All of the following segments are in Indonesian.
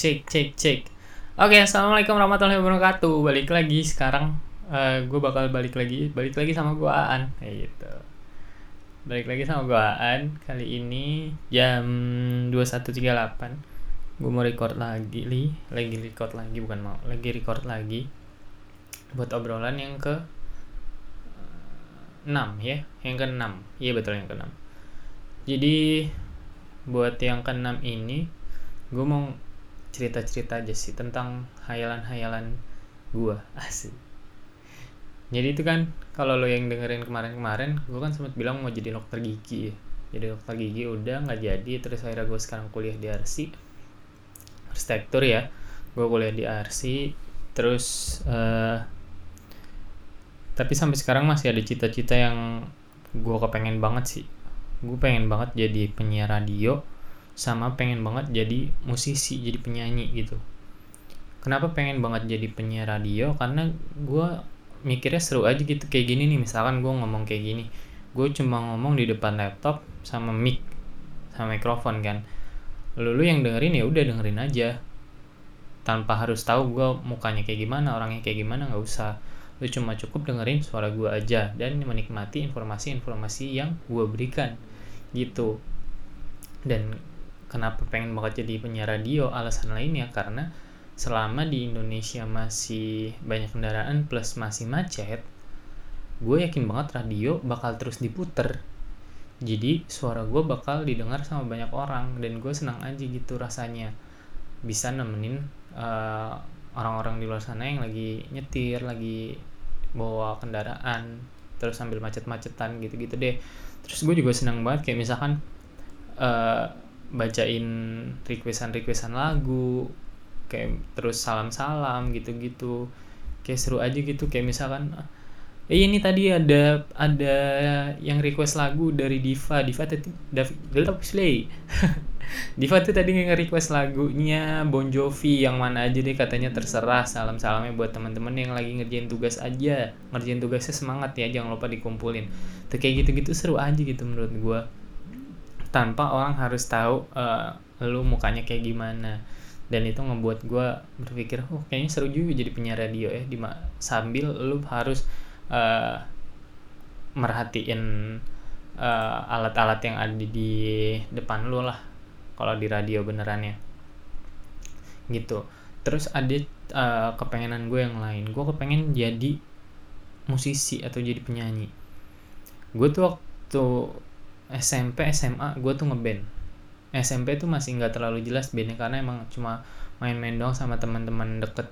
cek cek cek oke assalamualaikum warahmatullahi wabarakatuh. Balik lagi sekarang uh, gue bakal balik lagi balik lagi sama gue Aan kayak gitu. Balik lagi sama gue Aan kali ini jam 21.38 gue mau record lagi li. Lagi record lagi bukan mau lagi record lagi. Buat obrolan yang ke 6 ya? Yang ke 6 iya betul yang ke 6 jadi buat yang ke 6 ini gue mau cerita-cerita aja sih tentang hayalan-hayalan gue asik. Jadi itu kan kalau lo yang dengerin kemarin-kemarin gue kan sempat bilang mau jadi dokter gigi ya. Jadi dokter gigi udah nggak jadi terus akhirnya gue sekarang kuliah di RC arsitektur ya. Gue kuliah di RC terus uh, tapi sampai sekarang masih ada cita-cita yang gue kepengen banget sih. Gue pengen banget jadi penyiar radio sama pengen banget jadi musisi jadi penyanyi gitu. Kenapa pengen banget jadi penyiar radio? Karena gue mikirnya seru aja gitu kayak gini nih. Misalkan gue ngomong kayak gini gue cuma ngomong di depan laptop sama mic sama mikrofon kan. Lu yang dengerin ya udah dengerin aja. Tanpa harus tahu gue mukanya kayak gimana orangnya kayak gimana nggak usah. Lu cuma cukup dengerin suara gue aja dan menikmati informasi-informasi yang gue berikan gitu. Dan kenapa pengen banget jadi penyiar radio? Alasan lainnya karena selama di Indonesia masih banyak kendaraan plus masih macet gue yakin banget radio bakal terus diputer. Jadi suara gue bakal didengar sama banyak orang dan gue senang aja gitu rasanya. Bisa nemenin eh, orang-orang di luar sana yang lagi nyetir lagi bawa kendaraan terus sambil macet-macetan gitu-gitu deh. Terus gue juga senang banget kayak misalkan uh, bacain requestan requestan lagu kayak terus salam salam gitu gitu kayak seru aja gitu kayak misalkan eh ini tadi ada ada yang request lagu dari Diva. Diva tadi Diva Slay. Diva tuh tadi nge-request lagunya Bon Jovi yang mana aja deh katanya terserah salam-salamnya buat teman-teman yang lagi ngerjain tugas aja. Ngerjain tugasnya semangat ya jangan lupa dikumpulin. Tuh kayak gitu-gitu seru aja gitu menurut gue tanpa orang harus tahu uh, lu mukanya kayak gimana. Dan itu ngebuat gue berpikir oh kayaknya seru juga jadi penyiar radio ya di sambil lu harus uh, merhatiin uh, alat-alat yang ada di depan lu lah kalau di radio beneran ya. Gitu. Terus ada uh, kepengenan gue yang lain. Gue kepengen jadi musisi atau jadi penyanyi. Gue tuh waktu SMP SMA gue tuh ngeband. SMP tuh masih nggak terlalu jelas bandnya karena emang cuma main-main doang sama teman-teman deket.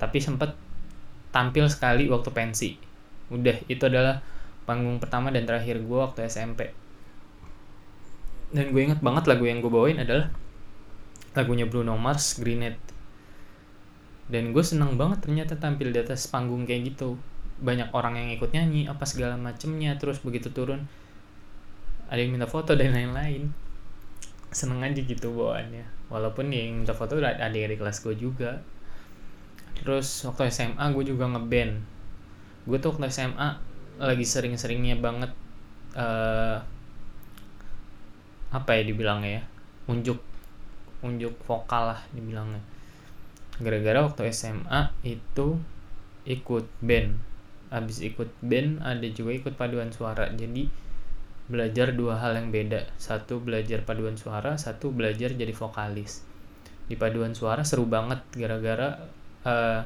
Tapi sempet tampil sekali waktu pensi. Udah itu adalah panggung pertama dan terakhir gue waktu SMP dan gue inget banget lagu yang gue bawain adalah lagunya Bruno Mars Grenade dan gue seneng banget ternyata tampil di atas panggung kayak gitu. Banyak orang yang ikut nyanyi apa segala macemnya terus begitu turun ada yang minta foto dan lain-lain. Seneng aja gitu bawaannya. Walaupun yang minta foto ada yang di kelas gue juga. Terus waktu SMA gue juga ngeband gue tuh waktu SMA lagi sering-seringnya banget uh, apa ya dibilangnya ya? Unjuk unjuk vokal lah dibilangnya. Gara-gara waktu SMA itu ikut band abis ikut band ada juga ikut paduan suara. Jadi belajar dua hal yang beda. Satu belajar paduan suara. Satu belajar jadi vokalis. Di paduan suara seru banget gara-gara uh,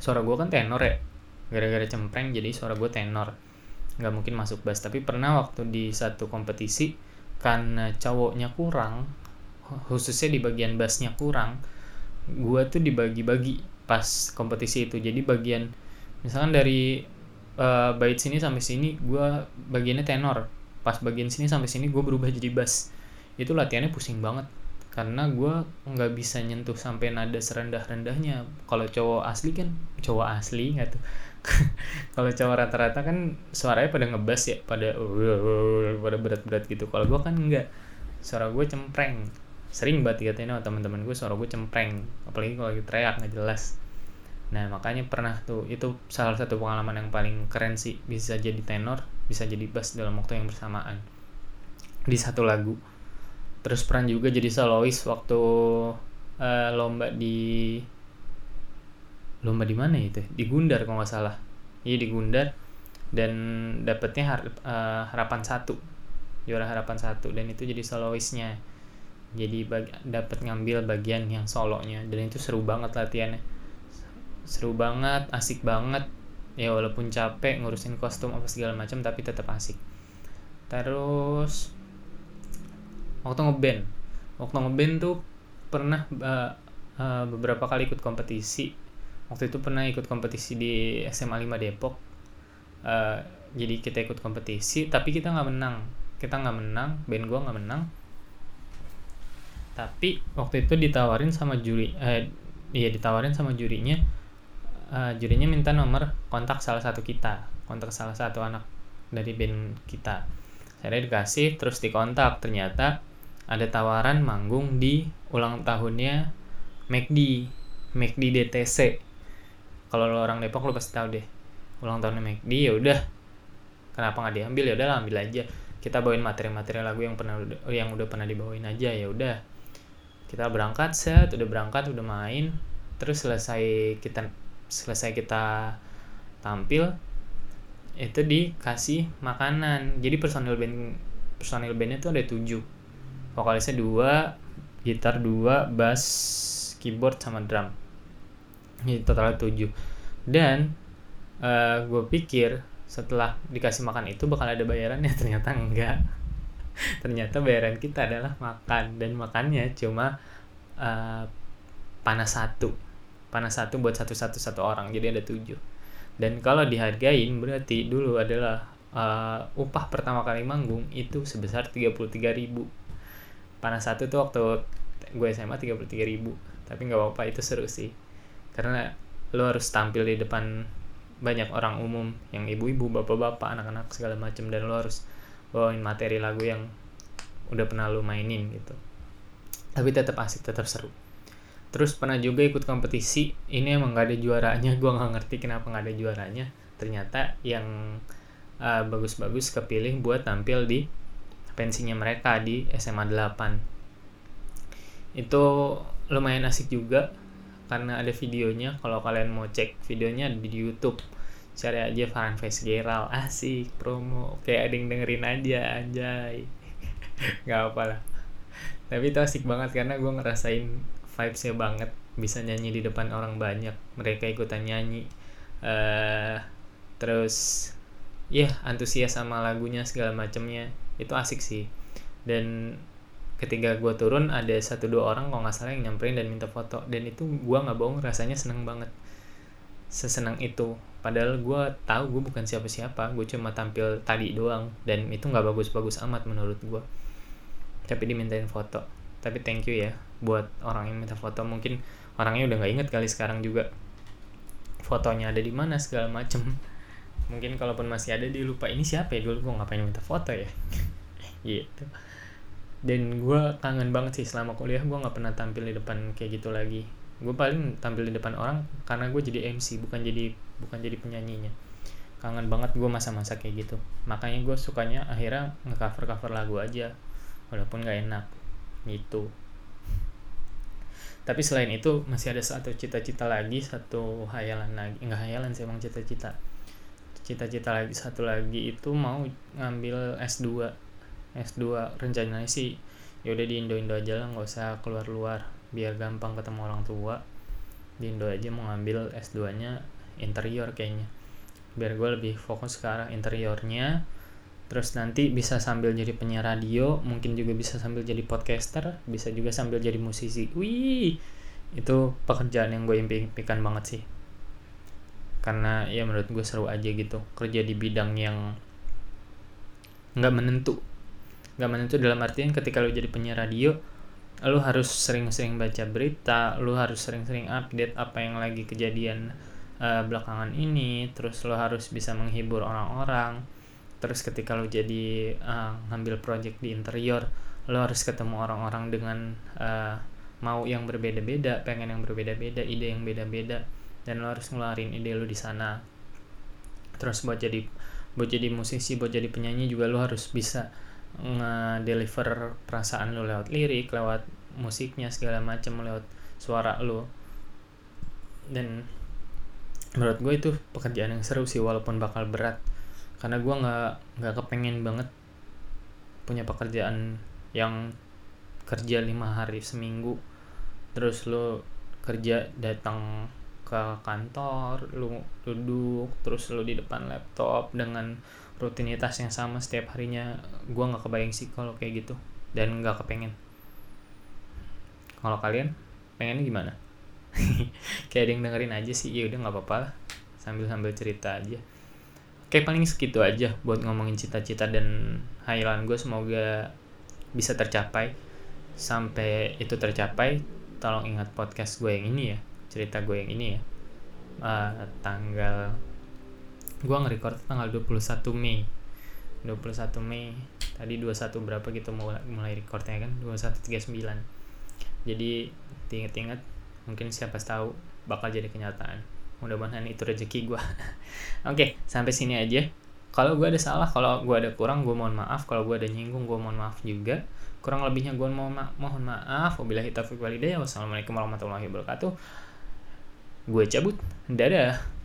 suara gue kan tenor ya. Gara-gara cempreng jadi suara gue tenor. Nggak mungkin masuk bass. Tapi pernah waktu di satu kompetisi karena cowoknya kurang khususnya di bagian bassnya kurang gue tuh dibagi-bagi pas kompetisi itu. Jadi bagian misalkan dari uh, bait sini sampai sini gue bagiannya tenor pas bagian sini sampai sini gue berubah jadi bass. Itu latihannya pusing banget. Karena gue nggak bisa nyentuh sampai nada serendah rendahnya kalau cowok asli kan cowok asli nggak tuh. Kalau cowok rata-rata kan suaranya pada ngebas ya pada pada berat-berat gitu. Kalau gue kan enggak suara gue cempreng. Sering banget katanya sama teman-teman gue suara gue cempreng. Apalagi kalau lagi teriak nggak jelas. Nah makanya pernah tuh itu salah satu pengalaman yang paling keren sih. Bisa jadi tenor bisa jadi bass dalam waktu yang bersamaan. Di satu lagu. Terus peran juga jadi solois waktu uh, lomba di lomba di mana itu di Gundar kalau nggak salah. Iya di Gundar. Dan dapetnya har uh, harapan satu. Juara harapan satu. Dan itu jadi soloistnya jadi dapat ngambil bagian yang solonya. Dan itu seru banget latihannya. Seru banget asik banget ya walaupun capek ngurusin kostum apa segala macam tapi tetap asik. Terus waktu ngeband. Waktu ngeband tuh pernah uh, uh, beberapa kali ikut kompetisi. Waktu itu pernah ikut kompetisi di SMA 5 Depok. Uh, jadi kita ikut kompetisi tapi kita nggak menang. Kita nggak menang band gua nggak menang. Tapi waktu itu ditawarin sama juri eh iya ditawarin sama jurinya uh, jurinya minta nomor kontak salah satu kita kontak salah satu anak dari band kita. Saya dikasih terus dikontak. Ternyata ada tawaran manggung di ulang tahunnya McD McD DTC kalau lo orang Depok lo pasti tahu deh. Ulang tahunnya McD ya udah. Kenapa nggak diambil? Ya udah ambil aja. Kita bawain materi-materi lagu yang pernah yang udah pernah dibawain aja ya udah. Kita berangkat set udah berangkat udah main. Terus selesai kita selesai kita tampil itu dikasih makanan. Jadi personil band personil bandnya tuh ada tujuh. Vokalisnya dua gitar dua bass keyboard sama drum. Ini totalnya tujuh. Dan uh, eh, gue pikir setelah dikasih makan itu bakal ada bayarannya ternyata enggak. Ternyata bayaran kita adalah makan. Dan makannya cuma uh, panas satu panas satu buat satu satu satu orang jadi ada tujuh. Dan kalau dihargain berarti dulu adalah uh, upah pertama kali manggung itu sebesar tiga puluh tiga ribu. Panas satu tuh waktu gue SMA tiga puluh tiga ribu. Tapi nggak apa-apa itu seru sih. Karena lo harus tampil di depan banyak orang umum yang ibu-ibu bapak-bapak anak-anak segala macam dan lo harus bawain materi lagu yang udah pernah lo mainin gitu. Tapi tetap asik tetap seru terus pernah juga ikut kompetisi ini emang gak ada juaranya gue nggak ngerti kenapa nggak ada juaranya. Ternyata yang uh, bagus-bagus kepilih buat tampil di pensinya mereka di SMA 8 itu lumayan asik juga karena ada videonya. Kalau kalian mau cek videonya di YouTube. Cari aja Farhan Face Geral asik promo. Kayak ada yang dengerin aja anjay. Nggak apa lah. Tapi itu asik banget karena gue ngerasain vibesnya banget. Bisa nyanyi di depan orang banyak mereka ikutan nyanyi. Uh, terus ya yeah, antusias sama lagunya segala macamnya itu asik sih. Dan ketika gue turun ada satu dua orang kalau nggak salah yang nyamperin dan minta foto. Dan itu gue nggak bohong rasanya seneng banget. Sesenang itu. Padahal gue tahu gue bukan siapa-siapa. Gue cuma tampil tadi doang. Dan itu nggak bagus-bagus amat menurut gue tapi dimintain foto. Tapi thank you ya buat orang yang minta foto. Mungkin orangnya udah nggak inget kali sekarang juga fotonya ada di mana segala macem. Mungkin kalaupun masih ada dia lupa ini siapa ya? Dulu gue ngapain minta foto ya? Gitu. Dan gue kangen banget sih selama kuliah gue nggak pernah tampil di depan kayak gitu lagi. Gue paling tampil di depan orang karena gue jadi MC bukan jadi bukan jadi penyanyinya. Kangen banget gue masa-masa kayak gitu. Makanya gue sukanya akhirnya ngecover cover lagu aja walaupun gak enak. Gitu tapi selain itu masih ada satu cita-cita lagi satu hayalan lagi. Enggak hayalan sih emang cita-cita. Cita-cita lagi satu lagi itu mau ngambil S2 S2 rencananya sih ya udah di Indo Indo aja lah nggak usah keluar luar biar gampang ketemu orang tua. Di Indo aja mau ngambil S2 nya interior kayaknya. Biar gue lebih fokus ke arah interiornya terus nanti bisa sambil jadi penyiar radio mungkin juga bisa sambil jadi podcaster bisa juga sambil jadi musisi. Wih itu pekerjaan yang gue impikan banget sih. Karena ya menurut gue seru aja gitu kerja di bidang yang nggak menentu. Nggak menentu dalam artian ketika lo jadi penyiar radio lo harus sering-sering baca berita lo harus sering-sering update apa yang lagi kejadian uh, belakangan ini terus lo harus bisa menghibur orang-orang terus ketika lo jadi uh, ngambil project di interior lo harus ketemu orang-orang dengan uh, mau yang berbeda-beda pengen yang berbeda-beda ide yang beda-beda dan lo harus ngeluarin ide lo di sana. Terus buat jadi buat jadi musisi buat jadi penyanyi juga lo harus bisa nge-deliver perasaan lo lewat lirik lewat musiknya segala macam lewat suara lo. Dan menurut gue itu pekerjaan yang seru sih walaupun bakal berat karena gue nggak nggak kepengen banget punya pekerjaan yang kerja lima hari seminggu. Terus lo kerja datang ke kantor lu duduk terus lu di depan laptop dengan rutinitas yang sama setiap harinya gue nggak kebayang sih kalau kayak gitu. Dan nggak kepengen. Kalau kalian pengennya gimana? Kayak ada yang dengerin aja sih ya udah nggak apa-apa sambil sambil cerita aja Oke paling segitu aja buat ngomongin cita-cita dan hayalan gue semoga bisa tercapai. Sampai itu tercapai tolong ingat podcast gue yang ini ya cerita gue yang ini ya. Uh, tanggal gue nge-record tanggal 21 Mei. 21 Mei tadi 21 berapa gitu mulai mulai recordnya kan? 2139 jadi inget-inget mungkin siapa tahu bakal jadi kenyataan mudah-mudahan itu rezeki gue oke okay, sampai sini aja. Kalau gue ada salah kalau gue ada kurang gue mohon maaf. Kalau gue ada nyinggung gue mohon maaf juga. Kurang lebihnya gue mohon, ma mohon maaf. Wabillahi taufiq walhidayah wassalamualaikum warahmatullahi wabarakatuh. Gue cabut. Dadah